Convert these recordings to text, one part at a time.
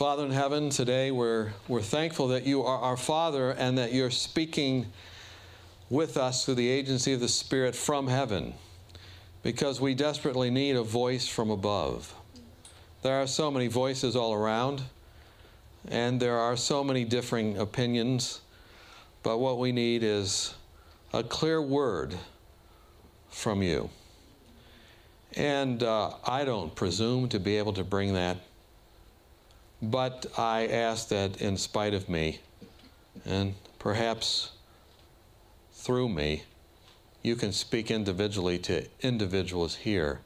Father in heaven, today we're, we're thankful that you are our Father and that you're speaking with us through the agency of the Spirit from heaven because we desperately need a voice from above. There are so many voices all around, and there are so many differing opinions, but what we need is a clear word from you. And uh, I don't presume to be able to bring that, but I ask that in spite of me, and perhaps through me, you can speak individually to individuals here.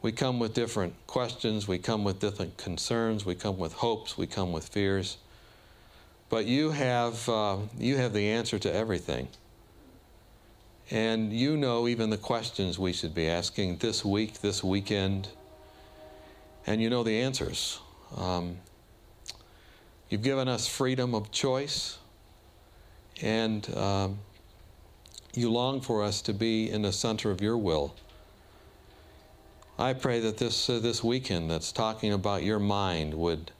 We come with different questions, we come with different concerns, we come with hopes, we come with fears. But you have, uh, you have the answer to everything. And you know even the questions we should be asking this week, this weekend. And you know the answers. Um, you've given us freedom of choice. And um, you long for us to be in the center of your will. I pray that this, uh, this weekend that's talking about your mind would,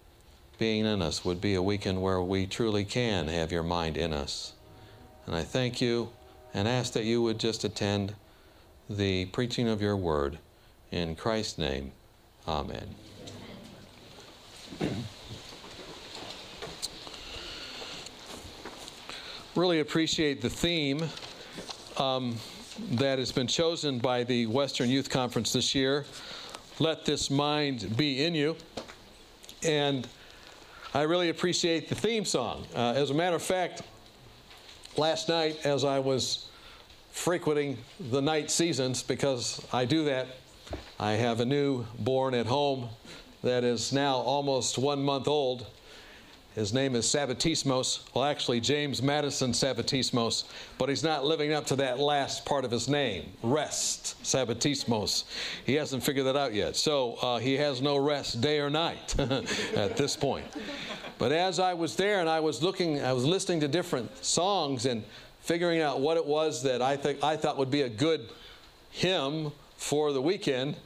being in us, would be a weekend where we truly can have your mind in us. And I thank you and ask that you would just attend the preaching of your word. In Christ's name, amen. Really appreciate the theme um, that has been chosen by the Western Youth Conference this year. Let this mind be in you. And I really appreciate the theme song. Uh, as a matter of fact, last night, as I was frequenting the night seasons, because I do that, I have a new born at home that is now almost one month old. His name is Sabatismos. Well, actually, James Madison Sabatismos, but he's not living up to that last part of his name, rest, Sabatismos. He hasn't figured that out yet. So uh, he has no rest day or night at this point. But as I was there and I was looking, I was listening to different songs and figuring out what it was that I, think, I thought would be a good hymn for the weekend,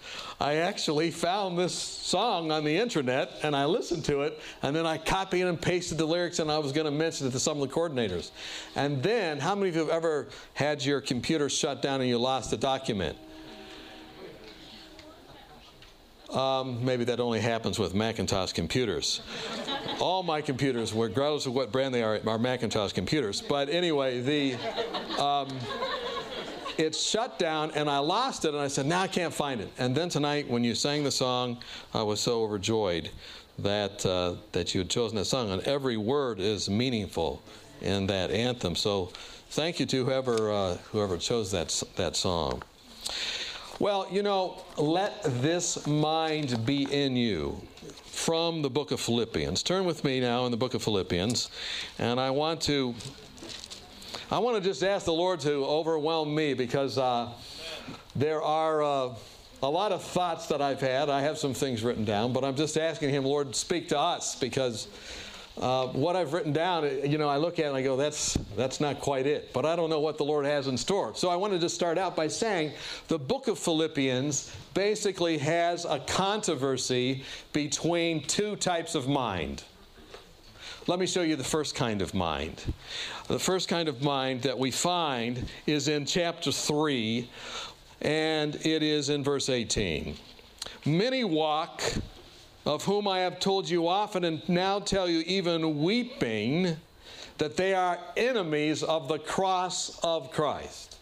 I actually found this song on the internet and I listened to it and then I copied and pasted the lyrics and I was going to mention it to some of the coordinators. And then, how many of you have ever had your computer shut down and you lost a document? Um, maybe that only happens with Macintosh computers. All my computers, regardless of what brand they are, are Macintosh computers. But anyway, the. Um, it shut down and I lost it and I said, now I can't find it. And then tonight when you sang the song, I was so overjoyed that, uh, that you had chosen that song. And every word is meaningful in that anthem. So thank you to whoever, uh, whoever chose that, that song. Well, you know, let this mind be in you from the book of Philippians. Turn with me now in the book of Philippians, and I want to I want to just ask the Lord to overwhelm me because uh, there are uh, a lot of thoughts that I've had. I have some things written down, but I'm just asking Him, Lord, speak to us because uh, what I've written down, you know, I look at it and I go, that's, that's not quite it. But I don't know what the Lord has in store. So I wanted to start out by saying the book of Philippians basically has a controversy between two types of mind. Let me show you the first kind of mind. The first kind of mind that we find is in chapter 3, and it is in verse 18. Many walk, of whom I have told you often, and now tell you even weeping, that they are enemies of the cross of Christ.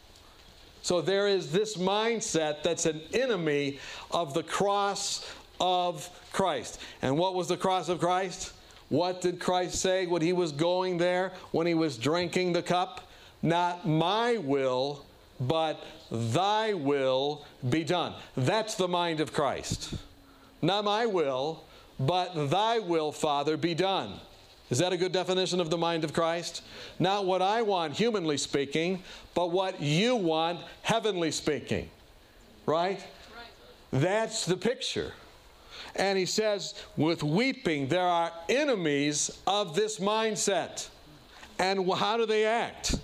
So there is this mindset that's an enemy of the cross of Christ. And what was the cross of Christ? What did Christ say when he was going there, when he was drinking the cup? Not my will, but thy will be done. That's the mind of Christ. Not my will, but thy will, Father, be done. Is that a good definition of the mind of Christ? Not what I want, humanly speaking, but what you want, heavenly speaking. Right? right. That's the picture. And he says, with weeping, there are enemies of this mindset. And how do they act?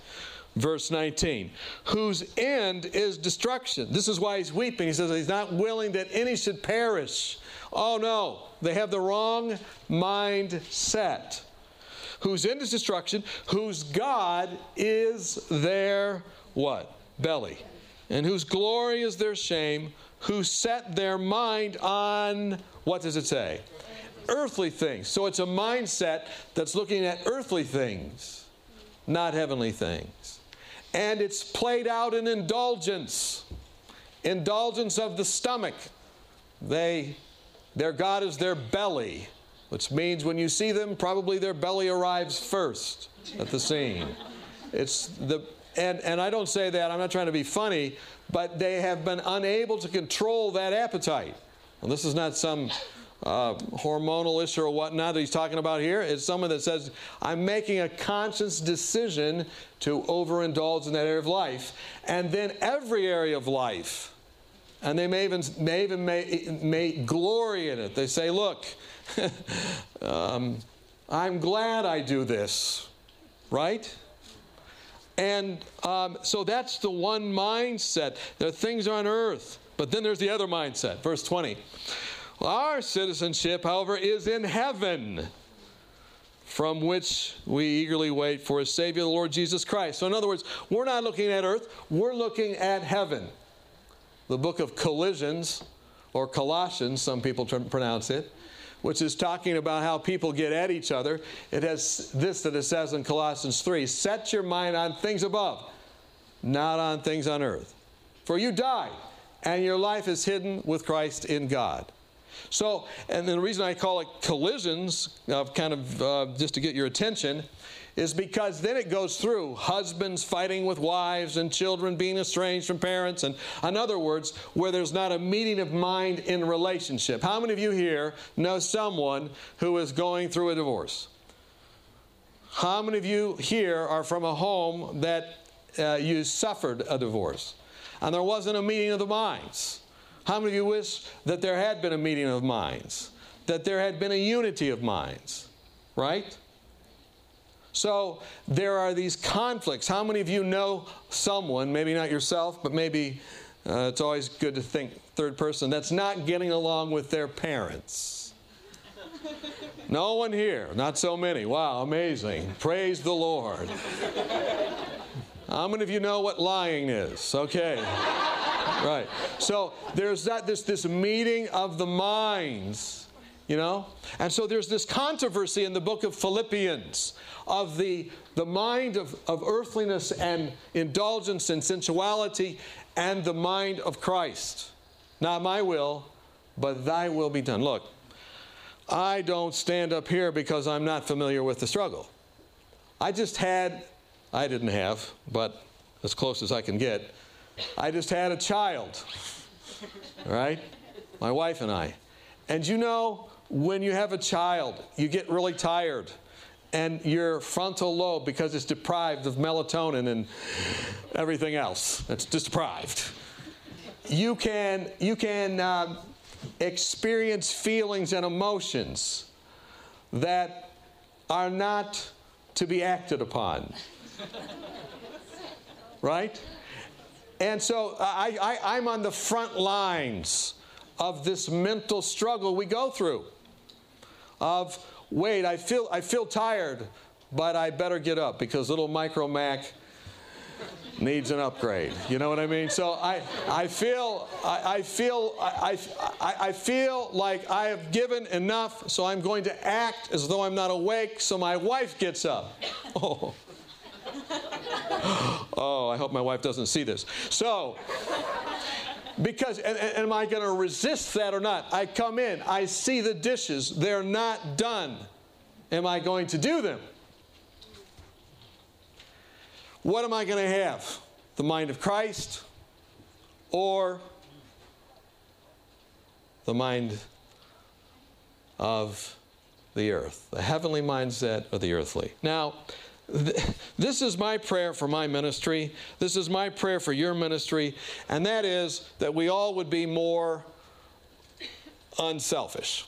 Verse 19, whose end is destruction. This is why he's weeping. He says he's not willing that any should perish, Oh no, they have the wrong mindset. Whose end is destruction, whose God is their what? Belly. And whose glory is their shame, who set their mind on, what does it say? Earthly things. So it's a mindset that's looking at earthly things, not heavenly things. And it's played out in indulgence, indulgence of the stomach. They, their God is their belly, which means when you see them, probably their belly arrives first at the scene. It's the and, and I don't say that, I'm not trying to be funny, but they have been unable to control that appetite. This is not some uh, hormonal issue or whatnot that he's talking about here. It's someone that says, I'm making a conscious decision to overindulge in that area of life. And then every area of life, and they may even, may even may, may glory in it. They say, Look, um, I'm glad I do this, right? And um, so that's the one mindset. There are things on earth, but then there's the other mindset. Verse 20. Our citizenship, however, is in heaven, from which we eagerly wait for a Savior, the Lord Jesus Christ. So, in other words, we're not looking at earth, we're looking at heaven. The book of Collisions, or Colossians, some people pronounce it, which is talking about how people get at each other. It has this that it says in Colossians 3 Set your mind on things above, not on things on earth. For you died, and your life is hidden with Christ in God. So, and the reason I call it collisions, uh, kind of uh, just to get your attention, is because then it goes through husbands fighting with wives and children being estranged from parents. And in other words, where there's not a meeting of mind in relationship. How many of you here know someone who is going through a divorce? How many of you here are from a home that uh, you suffered a divorce and there wasn't a meeting of the minds? How many of you wish that there had been a meeting of minds? That there had been a unity of minds? Right? So there are these conflicts. How many of you know someone, maybe not yourself, but maybe uh, it's always good to think third person, that's not getting along with their parents? No one here, not so many. Wow, amazing. Praise the Lord. How many of you know what lying is? Okay. right. So there's that this this meeting of the minds, you know? And so there's this controversy in the book of Philippians of the, the mind of, of earthliness and indulgence and sensuality and the mind of Christ. Not my will, but thy will be done. Look, I don't stand up here because I'm not familiar with the struggle. I just had, I didn't have, but as close as I can get, I just had a child, right? My wife and I. And you know, when you have a child, you get really tired and your frontal lobe, because it's deprived of melatonin and everything else, it's just deprived. You can, you can um, experience feelings and emotions that are not to be acted upon. right? And so uh, I, I, I'm on the front lines of this mental struggle we go through of wait, I feel, I feel tired, but I better get up because little Micro Mac needs an upgrade. You know what I mean? So I, I feel, I, I feel, I, I, I feel like I have given enough, so I'm going to act as though I'm not awake. So my wife gets up. Oh. oh, I hope my wife doesn't see this. So, because, and, and am I going to resist that or not? I come in, I see the dishes, they're not done. Am I going to do them? What am I going to have? The mind of Christ or the mind of the earth? The heavenly mindset or the earthly? Now, this is my prayer for my ministry. This is my prayer for your ministry. And that is that we all would be more unselfish.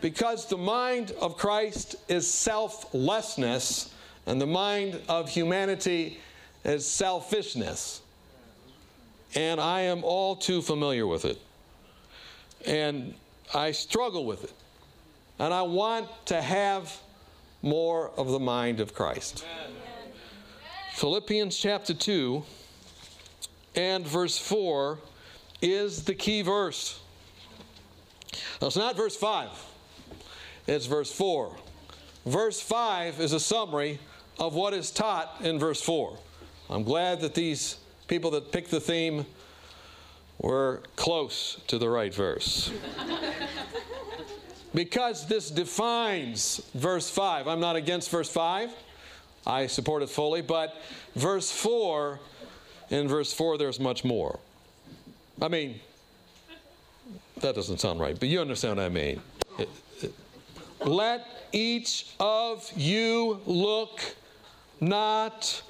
Because the mind of Christ is selflessness, and the mind of humanity is selfishness. And I am all too familiar with it. And I struggle with it. And I want to have more of the mind of Christ. Amen. Philippians chapter 2 and verse 4 is the key verse. Now, it's not verse 5, it's verse 4. Verse 5 is a summary of what is taught in verse 4. I'm glad that these people that picked the theme were close to the right verse. because this defines verse 5. I'm not against verse 5, I support it fully, but verse 4, in verse 4, there's much more. I mean, that doesn't sound right, but you understand what I mean. Let each of you look not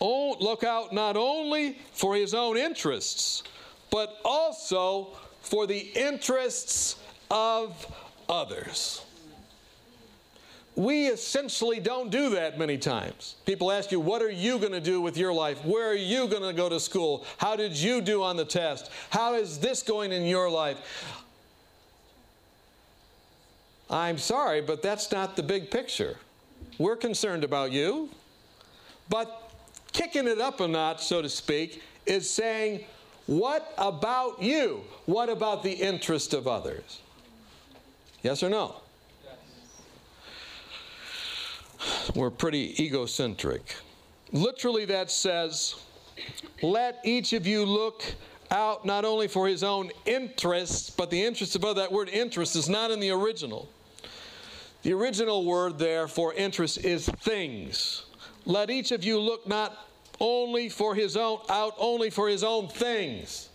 look out not only for his own interests, but also for the interests of others. We essentially don't do that many times. People ask you, What are you going to do with your life? Where are you going to go to school? How did you do on the test? How is this going in your life? I'm sorry, but that's not the big picture. We're concerned about you. But kicking it up a notch, so to speak, is saying, What about you? What about the interest of others? Yes or no? We're pretty egocentric. Literally, that says, Let each of you look out not only for his own interests, but the interests of others. That word interest is not in the original. The original word there for interest is things. Let each of you look not only for his own out only for his own things,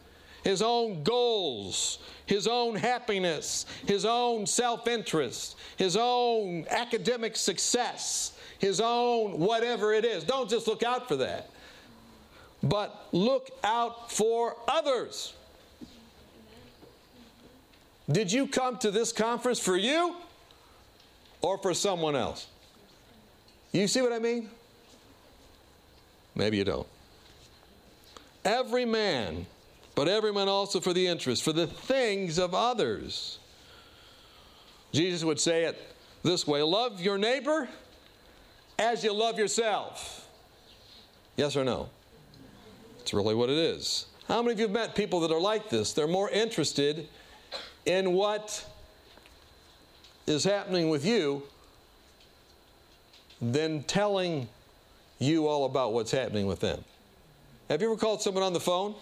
his own goals, his own happiness, his own self-interest, his own academic success, his own whatever it is. Don't just look out for that. But look out for others. Did you come to this conference for you or for someone else? You see what I mean? Maybe you don't. Every man, but every man also for the interest, for the things of others. Jesus would say it this way love your neighbor as you love yourself. Yes or no? It's really what it is. How many of you have met people that are like this? They're more interested in what is happening with you than telling you all about what's happening with them. Have you ever called someone on the phone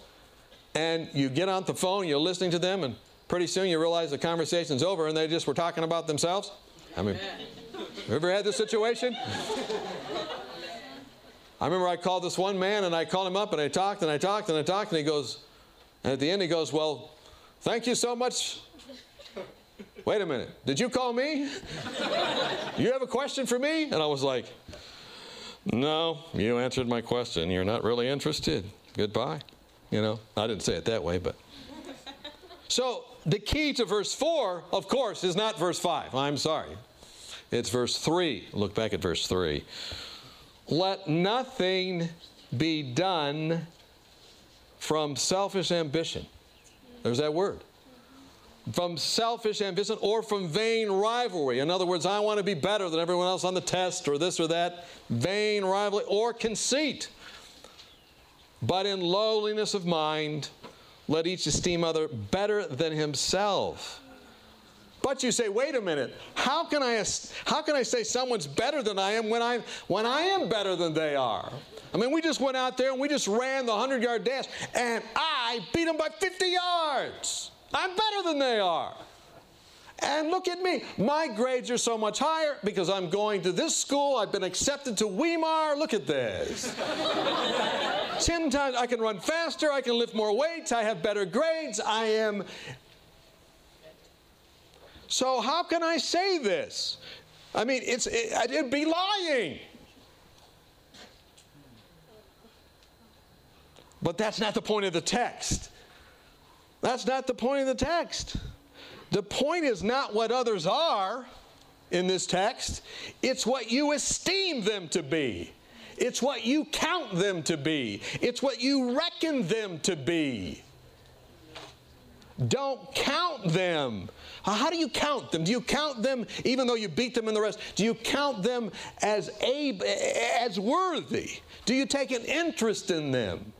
and you get on the phone, you're listening to them, and pretty soon you realize the conversation's over and they just were talking about themselves? I mean, you ever had this situation? I remember I called this one man and I called him up and I talked and I talked and I talked and he goes, and at the end he goes, Well, thank you so much. Wait a minute, did you call me? you have a question for me? And I was like, no, you answered my question. You're not really interested. Goodbye. You know, I didn't say it that way, but. So the key to verse 4, of course, is not verse 5. I'm sorry. It's verse 3. Look back at verse 3. Let nothing be done from selfish ambition. There's that word from selfish ambition or from vain rivalry. In other words, I want to be better than everyone else on the test or this or that, vain rivalry or conceit. But in lowliness of mind, let each esteem other better than himself. But you say, wait a minute, how can I, how can I say someone's better than I am when, i when I am better than they are? I mean, we just went out there and we just ran the 100 yard dash and I beat them by 50 yards. I'm better than they are. And look at me. My grades are so much higher because I'm going to this school. I've been accepted to Weimar. Look at this. Ten times I can run faster. I can lift more weights. I have better grades. I am. So, how can I say this? I mean, it's, it, it'd be lying. But that's not the point of the text. That's not the point of the text. The point is not what others are in this text, it's what you esteem them to be. It's what you count them to be. It's what you reckon them to be. Don't count them. How do you count them? Do you count them even though you beat them in the rest? Do you count them as, ab- as worthy? Do you take an interest in them?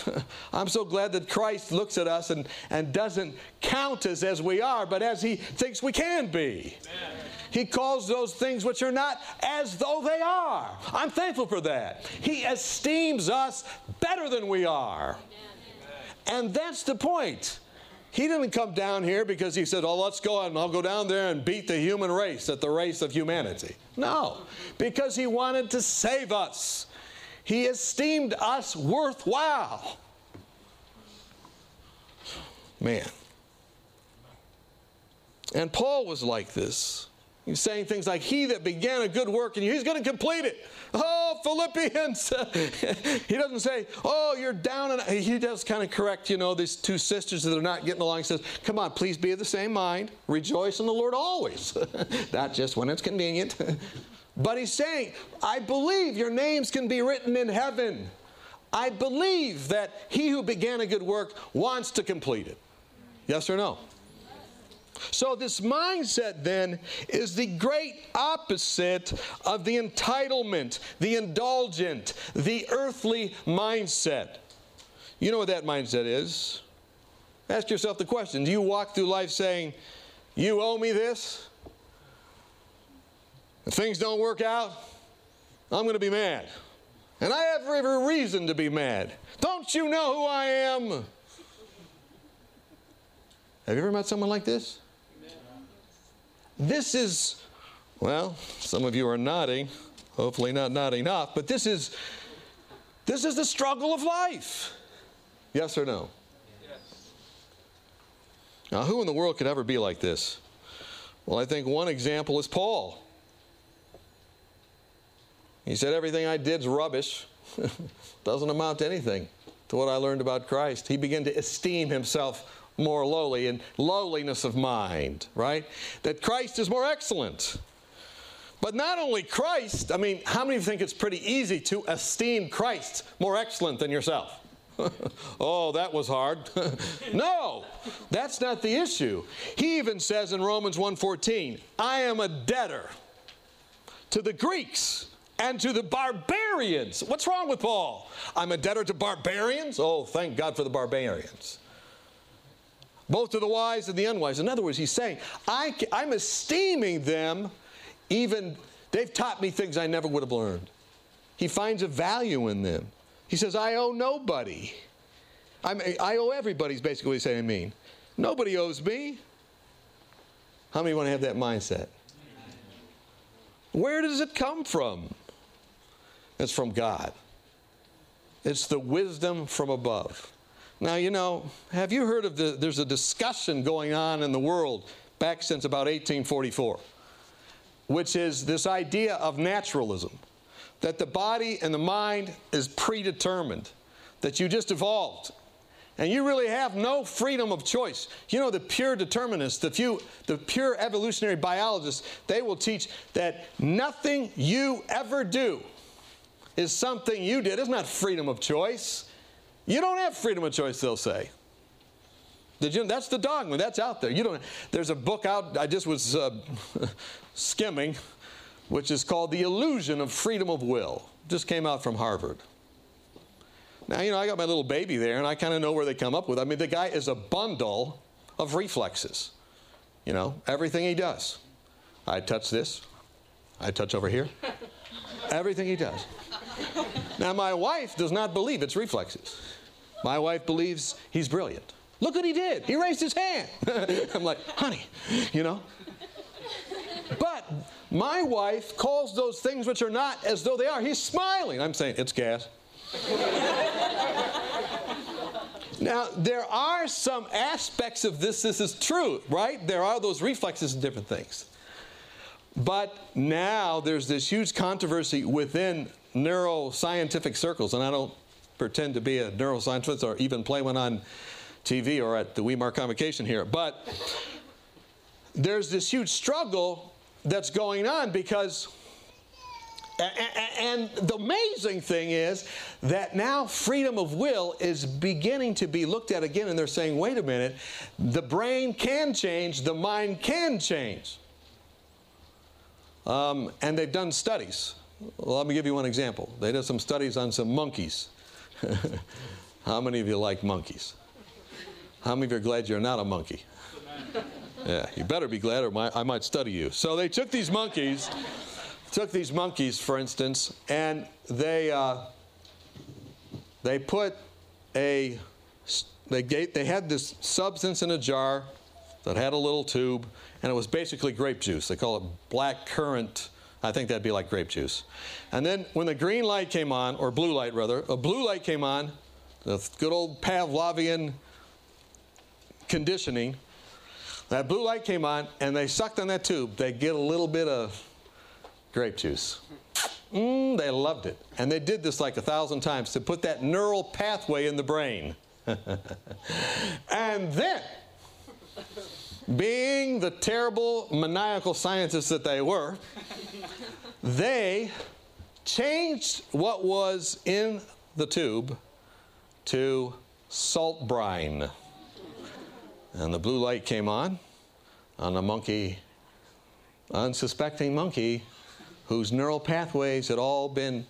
I'm so glad that Christ looks at us and, and doesn't count us as we are, but as He thinks we can be. Amen. He calls those things which are not as though they are. I'm thankful for that. He esteems us better than we are. Amen. And that's the point. He didn't come down here because he said, Oh, let's go and I'll go down there and beat the human race at the race of humanity. No, because he wanted to save us. He esteemed us worthwhile. Man. And Paul was like this. He's saying things like, He that began a good work in you, he's going to complete it. Oh, Philippians. he doesn't say, Oh, you're down. And he does kind of correct, you know, these two sisters that are not getting along. He says, Come on, please be of the same mind. Rejoice in the Lord always, not just when it's convenient. but he's saying, I believe your names can be written in heaven. I believe that he who began a good work wants to complete it. Yes or no? So, this mindset then is the great opposite of the entitlement, the indulgent, the earthly mindset. You know what that mindset is? Ask yourself the question Do you walk through life saying, You owe me this? If things don't work out, I'm going to be mad. And I have every reason to be mad. Don't you know who I am? Have you ever met someone like this? This is, well, some of you are nodding, hopefully not nodding off, but this is this is the struggle of life. Yes or no? Yes. Now, who in the world could ever be like this? Well, I think one example is Paul. He said, Everything I did's rubbish. Doesn't amount to anything to what I learned about Christ. He began to esteem himself more lowly and lowliness of mind, right? That Christ is more excellent. But not only Christ, I mean, how many think it's pretty easy to esteem Christ more excellent than yourself? oh, that was hard. no, that's not the issue. He even says in Romans 1:14, I am a debtor to the Greeks and to the barbarians. What's wrong with Paul? I'm a debtor to barbarians? Oh, thank God for the barbarians both to the wise and the unwise. In other words, he's saying, I, I'm esteeming them, even they've taught me things I never would have learned. He finds a value in them. He says, I owe nobody. I'm, I owe everybody, is basically saying, I mean. Nobody owes me. How many want to have that mindset? Where does it come from? It's from God. It's the wisdom from above. Now, you know, have you heard of the, there's a discussion going on in the world back since about 1844, which is this idea of naturalism, that the body and the mind is predetermined, that you just evolved. And you really have no freedom of choice. You know, the pure determinists, the, few, the pure evolutionary biologists, they will teach that nothing you ever do is something you did. It's not freedom of choice. You don't have freedom of choice, they'll say. Did you? That's the dogma. That's out there. You don't. There's a book out. I just was uh, skimming, which is called "The Illusion of Freedom of Will." Just came out from Harvard. Now you know I got my little baby there, and I kind of know where they come up with. I mean, the guy is a bundle of reflexes. You know everything he does. I touch this. I touch over here. everything he does. Now my wife does not believe it's reflexes. My wife believes he's brilliant. Look what he did. He raised his hand. I'm like, honey, you know? But my wife calls those things which are not as though they are. He's smiling. I'm saying, it's gas. now, there are some aspects of this, this is true, right? There are those reflexes and different things. But now there's this huge controversy within neuroscientific circles, and I don't pretend to be a neuroscientist or even play one on TV or at the Weimar Convocation here, but there's this huge struggle that's going on because And the amazing thing is that now freedom of will is beginning to be looked at again, and they're saying, wait a minute, the brain can change, the mind can change. Um, and they've done studies. Let me give you one example. They did some studies on some monkeys. How many of you like monkeys? How many of you are glad you're not a monkey? Yeah, you better be glad, or I might study you. So they took these monkeys took these monkeys, for instance, and they uh, they put a they gave, they had this substance in a jar that had a little tube, and it was basically grape juice. They call it black currant. I think that'd be like grape juice. And then when the green light came on, or blue light rather, a blue light came on, the good old Pavlovian conditioning. That blue light came on, and they sucked on that tube. They get a little bit of grape juice. Mm, they loved it. And they did this like a thousand times to put that neural pathway in the brain. and then, being the terrible maniacal scientists that they were, they changed what was in the tube to salt brine. And the blue light came on, on a monkey, unsuspecting monkey, whose neural pathways had all been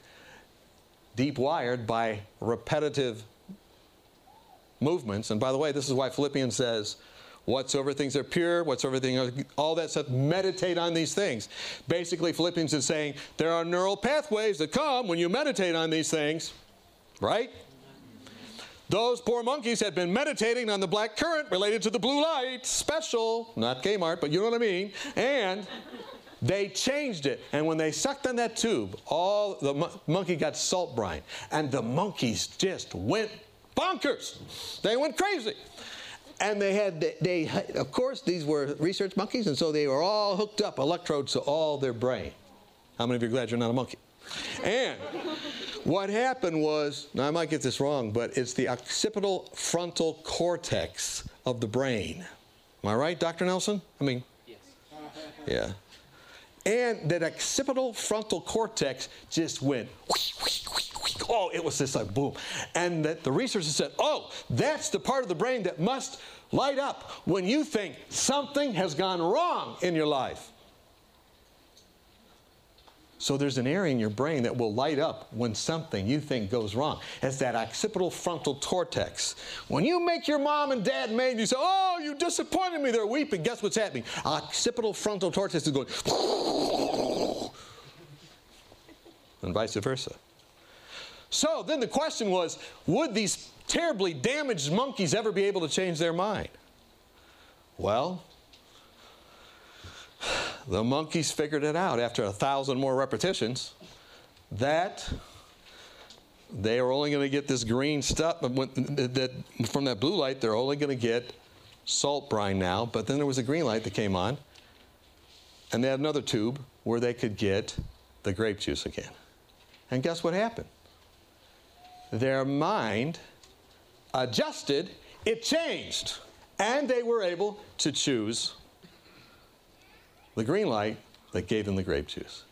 deep wired by repetitive movements. And by the way, this is why Philippians says, whatsoever things are pure, whatsoever things all that stuff, meditate on these things. Basically, Philippians is saying there are neural pathways that come when you meditate on these things, right? Those poor monkeys had been meditating on the black currant related to the blue light, special, not Kmart, but you know what I mean. And they changed it. And when they sucked on that tube, all the mo monkey got salt brine. And the monkeys just went bonkers. They went crazy. And they had, they, of course, these were research monkeys, and so they were all hooked up, electrodes to all their brain. How many of you are glad you're not a monkey? And what happened was, now I might get this wrong, but it's the occipital frontal cortex of the brain. Am I right, Dr. Nelson? I mean, yes. Yeah and that occipital frontal cortex just went oh it was just like boom and that the researchers said oh that's the part of the brain that must light up when you think something has gone wrong in your life so there's an area in your brain that will light up when something you think goes wrong. It's that occipital frontal cortex. When you make your mom and dad mad, you say, Oh, you disappointed me. They're weeping. Guess what's happening? Occipital frontal cortex is going, and vice versa. So then the question was would these terribly damaged monkeys ever be able to change their mind? Well, the monkeys figured it out after a thousand more repetitions that they are only going to get this green stuff from that blue light they're only going to get salt brine now but then there was a green light that came on and they had another tube where they could get the grape juice again and guess what happened their mind adjusted it changed and they were able to choose the green light that gave them the grape juice.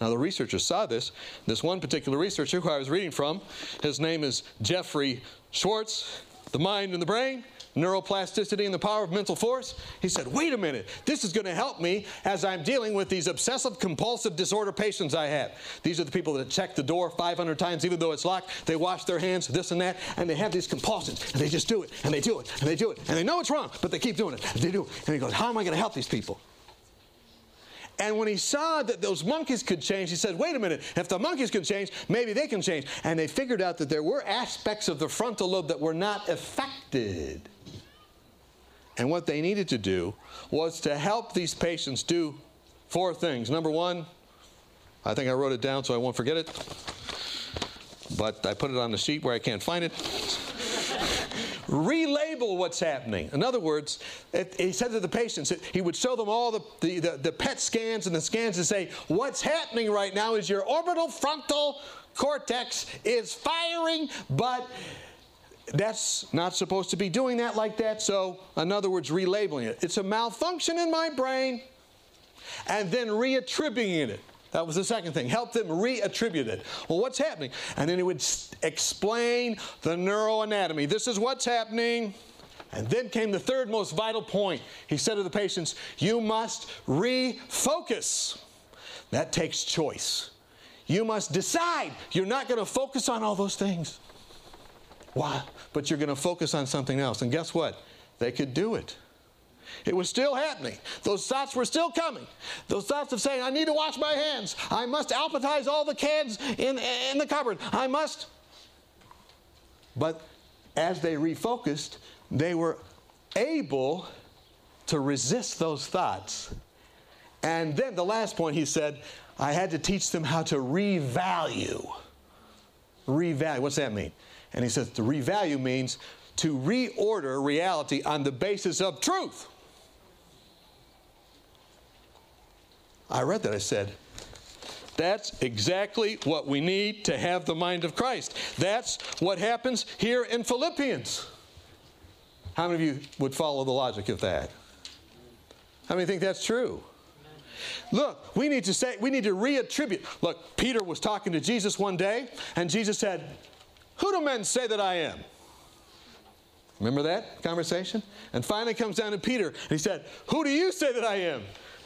Now, the researchers saw this. This one particular researcher who I was reading from, his name is Jeffrey Schwartz, The Mind and the Brain, Neuroplasticity and the Power of Mental Force. He said, wait a minute, this is going to help me as I'm dealing with these obsessive compulsive disorder patients I have. These are the people that check the door 500 times even though it's locked. They wash their hands, this and that, and they have these compulsions, and they just do it, and they do it, and they do it, and they know it's wrong, but they keep doing it, and they do it. And he goes, how am I going to help these people? And when he saw that those monkeys could change, he said, wait a minute, if the monkeys can change, maybe they can change. And they figured out that there were aspects of the frontal lobe that were not affected. And what they needed to do was to help these patients do four things. Number one, I think I wrote it down so I won't forget it, but I put it on the sheet where I can't find it relabel what's happening. In other words, it, he said to the patients, he would show them all the, the, the, the PET scans and the scans and say, what's happening right now is your orbital frontal cortex is firing, but that's not supposed to be doing that like that. So, in other words, relabeling it. It's a malfunction in my brain and then reattributing it That was the second thing. Help them reattribute it. Well, what's happening? And then he would explain the neuroanatomy. This is what's happening. And then came the third most vital point. He said to the patients, You must refocus. That takes choice. You must decide you're not going to focus on all those things. But you're going to focus on something else. And guess what? They could do it. It was still happening. Those thoughts were still coming. Those thoughts of saying, I need to wash my hands. I must alphabetize all the cans in, in the cupboard. I must. But as they refocused, they were able to resist those thoughts. And then the last point he said, I had to teach them how to revalue. Revalue. What's that mean? And he says to revalue means to reorder reality on the basis of truth. I read that. I said, that's exactly what we need to have the mind of Christ. That's what happens here in Philippians. How many of you would follow the logic of that? How many think that's true? Look, we need to say, we need to reattribute. Look, Peter was talking to Jesus one day, and Jesus said, Who do men say that I am? Remember that conversation? And finally comes down to Peter, and he said, Who do you say that I am?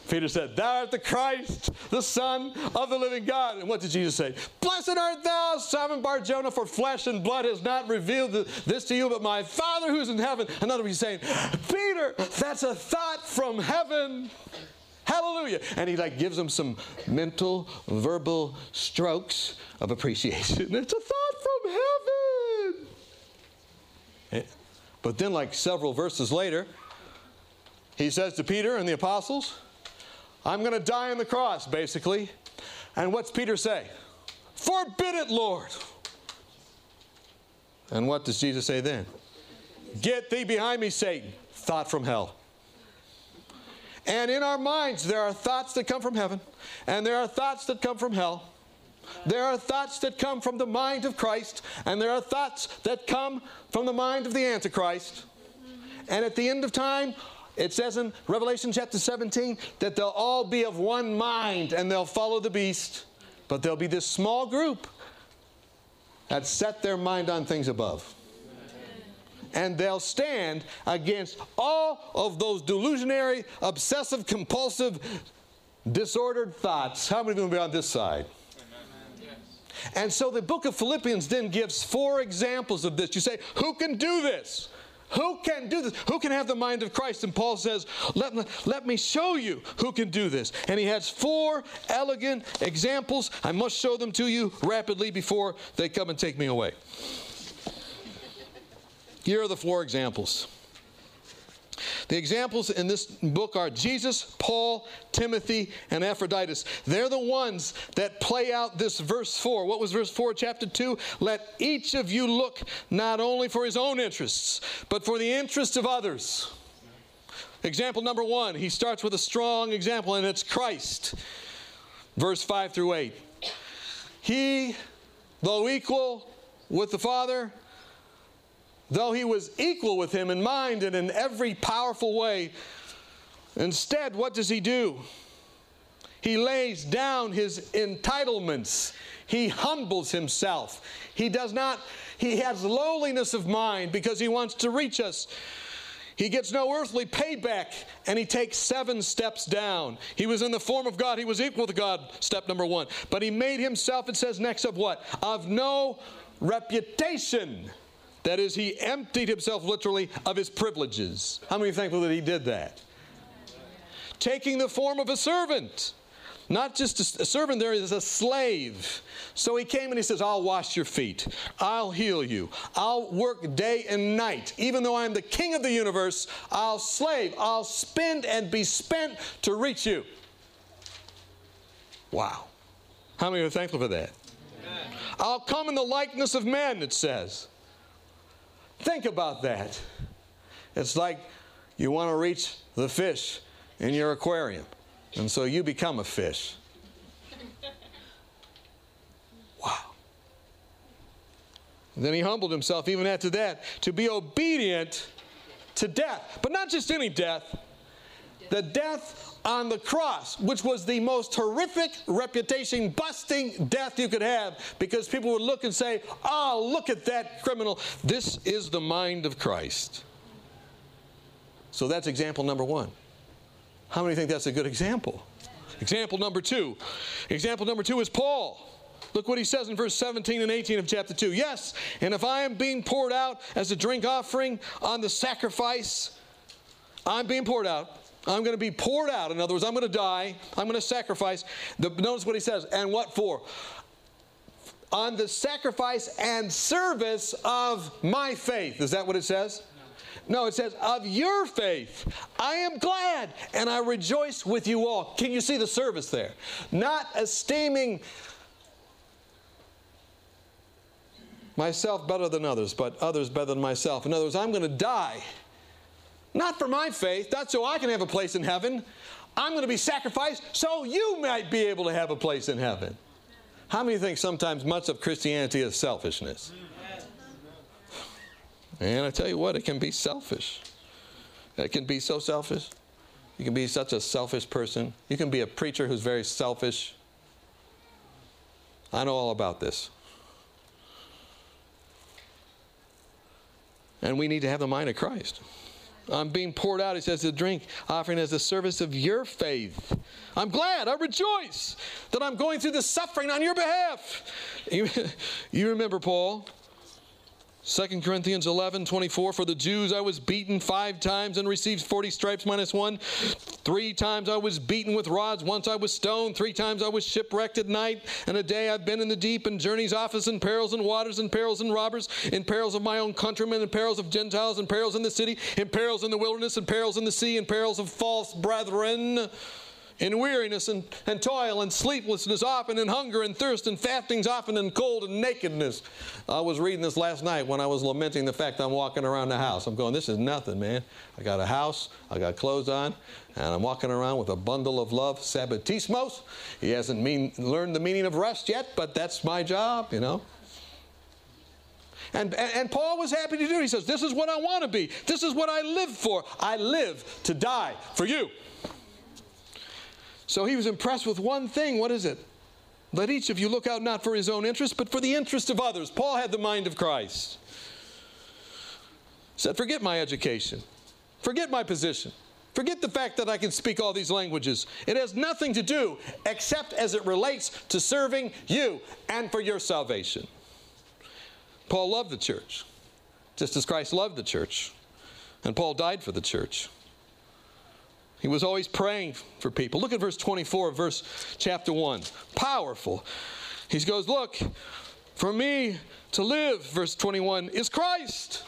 Peter said, Thou art the Christ, the Son of the living God. And what did Jesus say? Blessed art thou, Simon Barjona, for flesh and blood has not revealed this to you, but my Father who's in heaven. Another he's saying, Peter, that's a thought from heaven. Hallelujah. And he like gives him some mental, verbal strokes of appreciation. It's a thought from heaven. Eh, but then, like several verses later, he says to Peter and the apostles, I'm going to die on the cross, basically. And what's Peter say? Forbid it, Lord. And what does Jesus say then? Get thee behind me, Satan. Thought from hell. And in our minds, there are thoughts that come from heaven, and there are thoughts that come from hell. There are thoughts that come from the mind of Christ, and there are thoughts that come from the mind of the Antichrist. And at the end of time, it says in Revelation chapter 17 that they'll all be of one mind and they'll follow the beast. But there'll be this small group that set their mind on things above. And they'll stand against all of those delusionary, obsessive, compulsive, disordered thoughts. How many of them will be on this side? And so the book of Philippians then gives four examples of this. You say, who can do this? Who can do this? Who can have the mind of Christ? And Paul says, let me, let me show you who can do this. And he has four elegant examples. I must show them to you rapidly before they come and take me away. Here are the four examples. The examples in this book are Jesus, Paul, Timothy, and Epaphroditus. They're the ones that play out this verse 4. What was verse 4, chapter 2? Let each of you look not only for his own interests, but for the interests of others. Example number one, he starts with a strong example, and it's Christ. Verse 5 through 8. He, though equal with the Father, though he was equal with him in mind and in every powerful way. Instead, what does he do? He lays down his entitlements. He humbles himself. He does not, he has lowliness of mind because he wants to reach us. He gets no earthly payback and he takes seven steps down. He was in the form of God. He was equal to God, step number one. But he made himself, it says next, of what? Of no reputation. That is, he emptied himself literally of his privileges. How many are thankful that he did that? Taking the form of a servant. Not just a, servant, there is a slave. So he came and he says, I'll wash your feet. I'll heal you. I'll work day and night. Even though I'm the king of the universe, I'll slave. I'll spend and be spent to reach you. Wow. How many are thankful for that? Amen. I'll come in the likeness of men, it says. Think about that. It's like you want to reach the fish in your aquarium, and so you become a fish. Wow. And then he humbled himself even after that to be obedient to death, but not just any death, the death on the cross, which was the most horrific, reputation busting death you could have because people would look and say, Oh, look at that criminal. This is the mind of Christ. So that's example number one. How many think that's a good example? Example number two. Example number two is Paul. Look what he says in verse 17 and 18 of chapter 2. Yes, and if I am being poured out as a drink offering on the sacrifice, I'm being poured out. I'm going to be poured out. In other words, I'm going to die. I'm going to sacrifice. The, notice what he says. And what for? On the sacrifice and service of my faith. Is that what it says? No, it says, of your faith. I am glad and I rejoice with you all. Can you see the service there? Not esteeming myself better than others, but others better than myself. In other words, I'm going to die. Not for my faith, not so I can have a place in heaven. I'm going to be sacrificed so you might be able to have a place in heaven. How many think sometimes much of Christianity is selfishness? And I tell you what, it can be selfish. It can be so selfish. You can be such a selfish person. You can be a preacher who's very selfish. I know all about this. And we need to have the mind of Christ. I'm being poured out, he says, to drink, offering as a service of your faith. I'm glad, I rejoice that I'm going through the suffering on your behalf. You, you remember Paul? 2 Corinthians 11, 24, for the Jews I was beaten five times and received 40 stripes minus one. Three times I was beaten with rods. Once I was stoned. Three times I was shipwrecked at night. And a day I've been in the deep and journeys office in perils and waters and perils and robbers, in perils of my own countrymen, in perils of Gentiles, in perils in the city, in perils in the wilderness, in perils in the sea, in perils of false brethren in weariness and, and toil and sleeplessness often and hunger and thirst and fastings often and cold and nakedness. I was reading this last night when I was lamenting the fact I'm walking around the house. I'm going, this is nothing, man. I got a house, I got clothes on, and I'm walking around with a bundle of love, sabbatismos. He hasn't mean, learned the meaning of rest yet, but that's my job, you know. And, and, and, Paul was happy to do it. He says, This is what I want to be. This is what I live for. I live to die for you. So he was impressed with one thing. What is it? Let each of you look out not for his own interest, but for the interest of others. Paul had the mind of Christ. He said, Forget my education, forget my position. Forget the fact that I can speak all these languages. It has nothing to do except as it relates to serving you and for your salvation. Paul loved the church, just as Christ loved the church. And Paul died for the church. He was always praying for people. Look at verse 24 verse chapter 1. Powerful. He goes, Look, for me to live, verse 21, is Christ.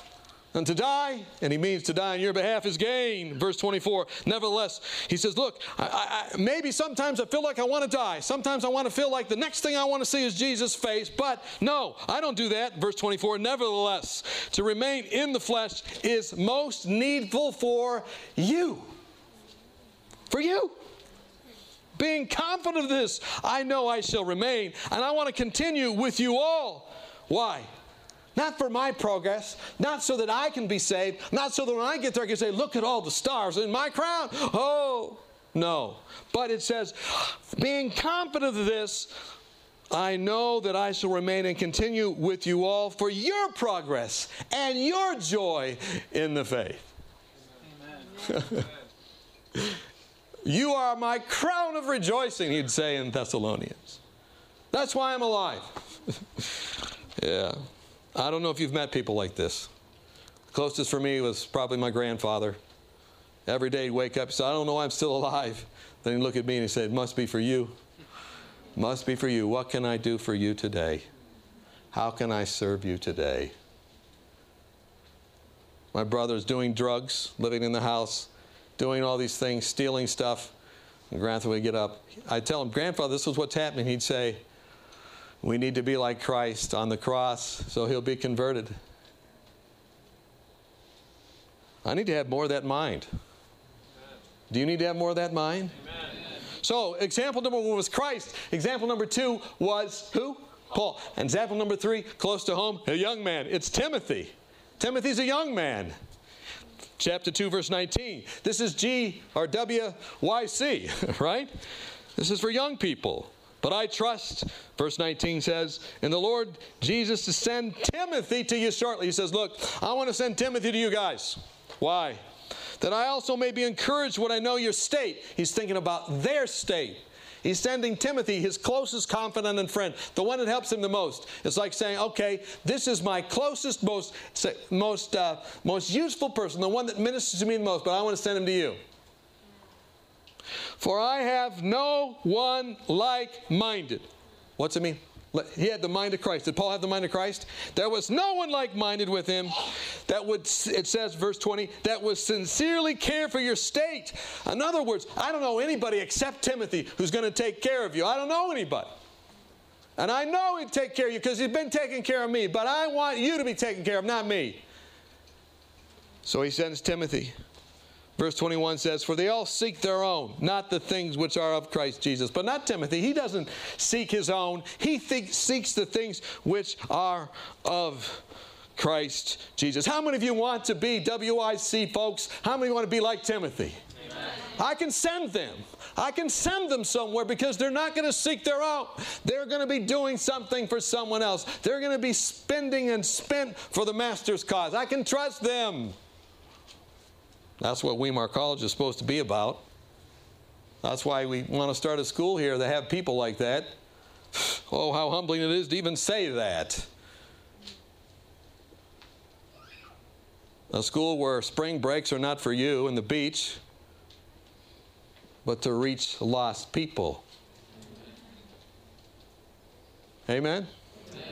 And to die, and he means to die on your behalf, is gain. Verse 24. Nevertheless, he says, Look, I, I, maybe sometimes I feel like I want to die. Sometimes I want to feel like the next thing I want to see is Jesus' face. But no, I don't do that. Verse 24. Nevertheless, to remain in the flesh is most needful for you for you. Being confident of this, I know I shall remain, and I want to continue with you all. Why? Not for my progress, not so that I can be saved, not so that when I get there I can say, Look at all the stars in my crown. Oh, no. But it says, Being confident of this, I know that I shall remain and continue with you all for your progress and your joy in the faith. Amen. You are my crown of rejoicing, he'd say in Thessalonians. That's why I'm alive. yeah. I don't know if you've met people like this. The closest for me was probably my grandfather. Every day he'd wake up and say, I don't know why I'm still alive. Then he'd look at me and he'd say, It must be for you. Must be for you. What can I do for you today? How can I serve you today? My brother's doing drugs, living in the house doing all these things, stealing stuff. And grandfather would get up. I'd tell him, Grandfather, this is what's happening. He'd say, We need to be like Christ on the cross so he'll be converted. I need to have more of that mind. Do you need to have more of that mind? Amen. So, example number one was Christ. Example number two was who? Paul. And example number three, close to home, a young man. It's Timothy. Timothy's a young man. Chapter 2, verse 19. This is G or WYC, right? This is for young people. But I trust, verse 19 says, in the Lord Jesus to send Timothy to you shortly. He says, Look, I want to send Timothy to you guys. Why? That I also may be encouraged when I know your state. He's thinking about their state. He's sending Timothy, his closest confidant and friend, the one that helps him the most. It's like saying, okay, this is my closest, most, most, uh, most useful person, the one that ministers to me the most, but I want to send him to you. For I have no one like minded. What's it mean? He had the mind of Christ. Did Paul have the mind of Christ? There was no one like minded with him that would, it says, verse 20, that would sincerely care for your state. In other words, I don't know anybody except Timothy who's going to take care of you. I don't know anybody. And I know he'd take care of you because he's been taking care of me, but I want you to be taken care of, not me. So he sends Timothy. Verse 21 says, For they all seek their own, not the things which are of Christ Jesus. But not Timothy. He doesn't seek his own, he th- seeks the things which are of Christ Jesus. How many of you want to be WIC folks? How many want to be like Timothy? Amen. I can send them. I can send them somewhere because they're not going to seek their own. They're going to be doing something for someone else. They're going to be spending and spent for the master's cause. I can trust them. That's what Weimar College is supposed to be about. That's why we want to start a school here that have people like that. Oh, how humbling it is to even say that. A school where spring breaks are not for you and the beach, but to reach lost people. Amen? Amen?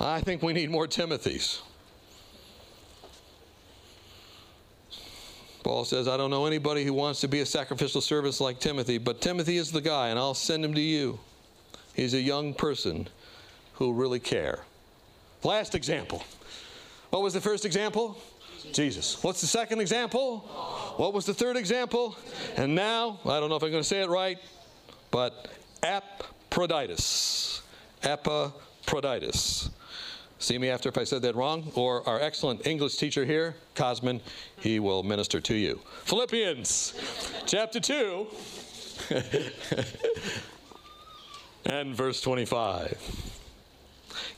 I think we need more Timothys. Paul says, I don't know anybody who wants to be a sacrificial service like Timothy, but Timothy is the guy, and I'll send him to you. He's a young person who really care. Last example. What was the first example? Jesus. What's the second example? What was the third example? And now, I don't know if I'm going to say it right, but Epaphroditus. Epaphroditus. See me after if I said that wrong? Or our excellent English teacher here, Cosman, he will minister to you. Philippians chapter 2 and verse 25.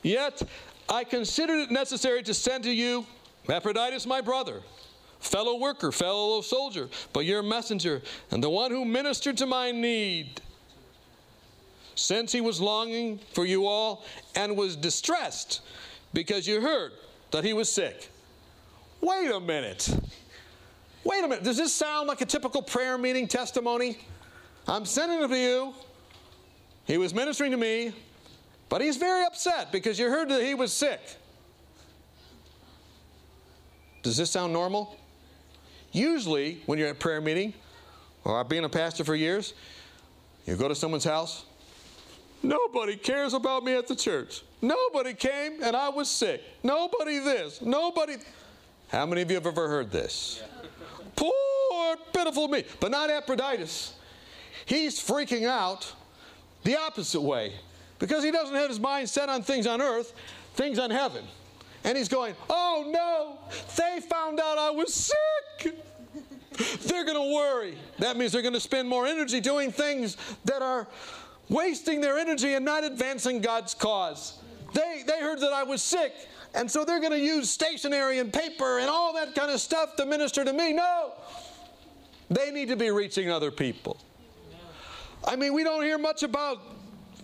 Yet I considered it necessary to send to you Epaphroditus, my brother, fellow worker, fellow soldier, but your messenger, and the one who ministered to my need since he was longing for you all and was distressed because you heard that he was sick. Wait a minute. Wait a minute. Does this sound like a typical prayer meeting testimony? I'm sending it to you. He was ministering to me, but he's very upset because you heard that he was sick. Does this sound normal? Usually, when you're at prayer meeting, or I've been a pastor for years, you go to someone's house, nobody cares about me at the church. Nobody came and I was sick. Nobody this. Nobody. How many of you have ever heard this? Poor, pitiful me. But not Epaphroditus. He's freaking out the opposite way because he doesn't have his mind set on things on earth, things on heaven. And he's going, Oh no, they found out I was sick. They're going to worry. That means they're going to spend more energy doing things that are wasting their energy and not advancing God's cause. They, they heard that I was sick, and so they're going to use stationery and paper and all that kind of stuff to minister to me. No. They need to be reaching other people. I mean, we don't hear much about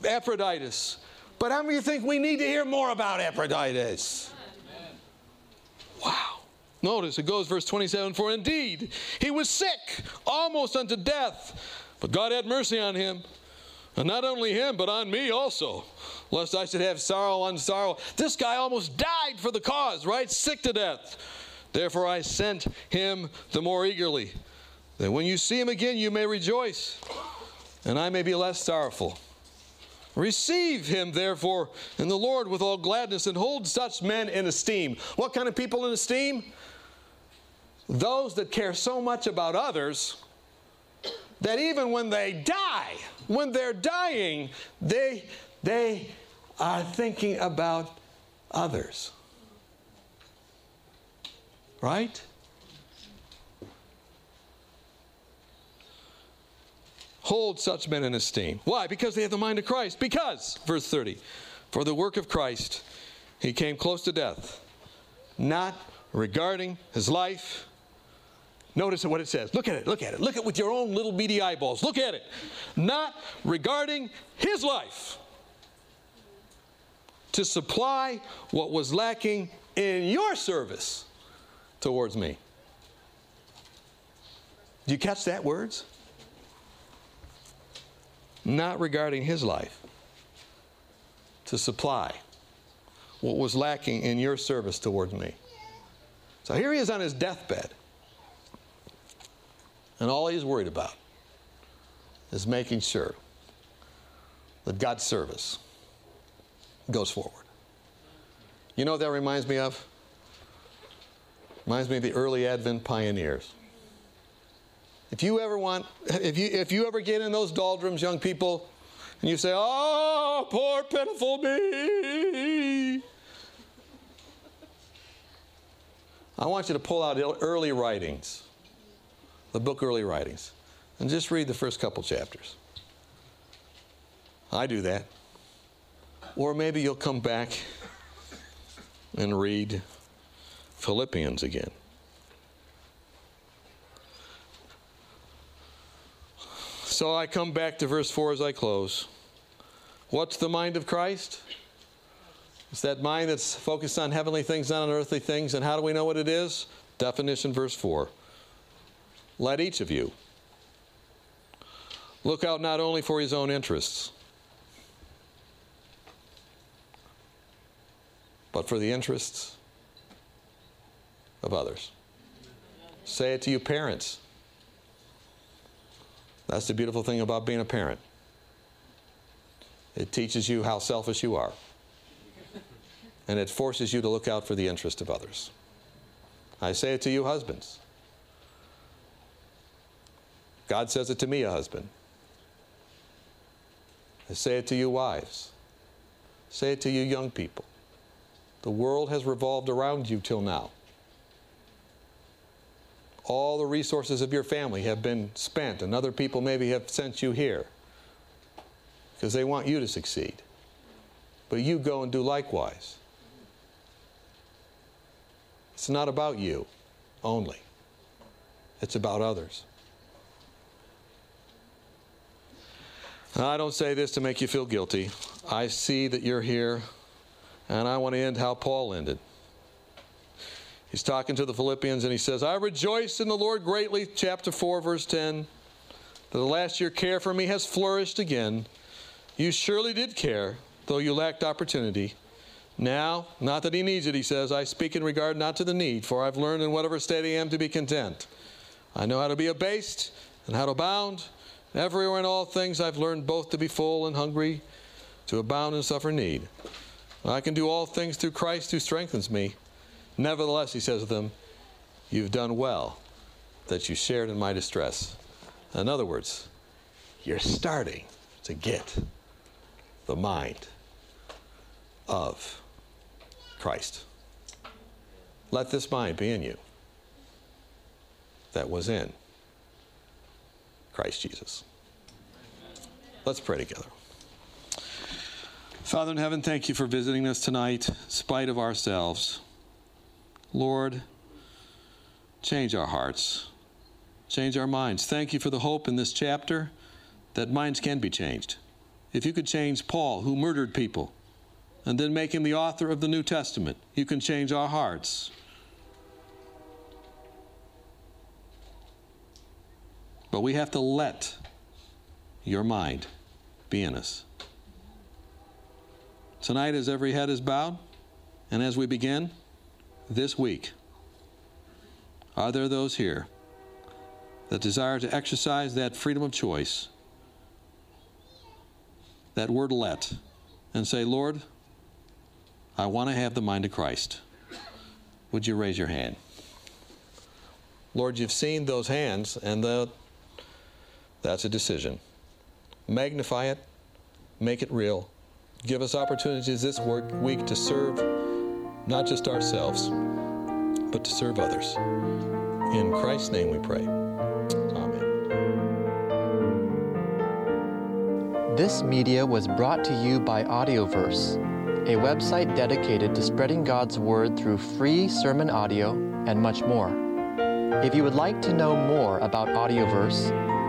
Epaphroditus, but how many think we need to hear more about Epaphroditus? Wow. Notice it goes, verse 27 For indeed he was sick, almost unto death, but God had mercy on him. And not only him, but on me also lest I should have sorrow on sorrow. This guy almost died for the cause, right? Sick to death. Therefore, I sent him the more eagerly, that when you see him again, you may rejoice, and I may be less sorrowful. Receive him, therefore, in the Lord with all gladness, and hold such men in esteem. What kind of people in esteem? Those that care so much about others that even when they die, when they're dying, they, they are thinking about others. Right? Hold such men in esteem. Why? Because they have the mind of Christ. Because, verse 30, for the work of Christ, he came close to death, not regarding his life Notice what it says. Look at it, look at it. Look at it with your own little beady eyeballs. Look at it. Not regarding his life to supply what was lacking in your service towards me. Do you catch that words? Not regarding his life to supply what was lacking in your service towards me. So here he is on his deathbed. And all he's worried about is making sure that God's service goes forward. You know what that reminds me of? Reminds me of the early Advent pioneers. If you ever want, if you, if you ever get in those doldrums, young people, and you say, Oh, poor pitiful me. I want you to pull out early writings, the book Early Writings, and just read the first couple chapters. I do that. Or maybe you'll come back and read Philippians again. So I come back to verse 4 as I close. What's the mind of Christ? It's that mind that's focused on heavenly things, not on earthly things. And how do we know what it is? Definition, verse 4. Let each of you look out not only for his own interests, but for the interests of others. Say it to you, parents. That's the beautiful thing about being a parent. It teaches you how selfish you are. And it forces you to look out for the interest of others. I say it to you, husbands. God says it to me, a husband. I say it to you, wives. Say it to you, young people. The world has revolved around you till now. All the resources of your family have been spent, and other people maybe have sent you here because they want you to succeed. But you go and do likewise. It's not about you only, it's about others. I don't say this to make you feel guilty. I see that you're here and I want to end how Paul ended. He's talking to the Philippians and he says, I rejoice in the Lord greatly, chapter 4, verse 10, that the last year care for me has flourished again. You surely did care, though you lacked opportunity. Now, not that he needs it, he says, I speak in regard not to the need, for I've learned in whatever state I am to be content. I know how to be abased and how to abound. Everywhere in all things I've learned both to be full and hungry, to abound and suffer need. I can do all things through Christ who strengthens me. Nevertheless, he says to them, You've done well that you shared in my distress. In other words, you're starting to get the mind of Christ. Let this mind be in you that was in Christ Jesus. Let's pray together. Father in heaven, thank you for visiting us tonight, spite of ourselves. Lord, change our hearts, change our minds. Thank you for the hope in this chapter that minds can be changed. If you could change Paul, who murdered people, and then make him the author of the New Testament, you can change our hearts. But we have to let your mind be in us. Tonight, as every head is bowed, and as we begin this week, are there those here that desire to exercise that freedom of choice, that word let, and say, Lord, I want to have the mind of Christ? Would you raise your hand? Lord, you've seen those hands, and the, that's a decision. Magnify it, make it real. Give us opportunities this work week to serve not just ourselves, but to serve others. In Christ's name we pray. Amen. This media was brought to you by Audioverse, a website dedicated to spreading God's word through free sermon audio and much more. If you would like to know more about Audioverse,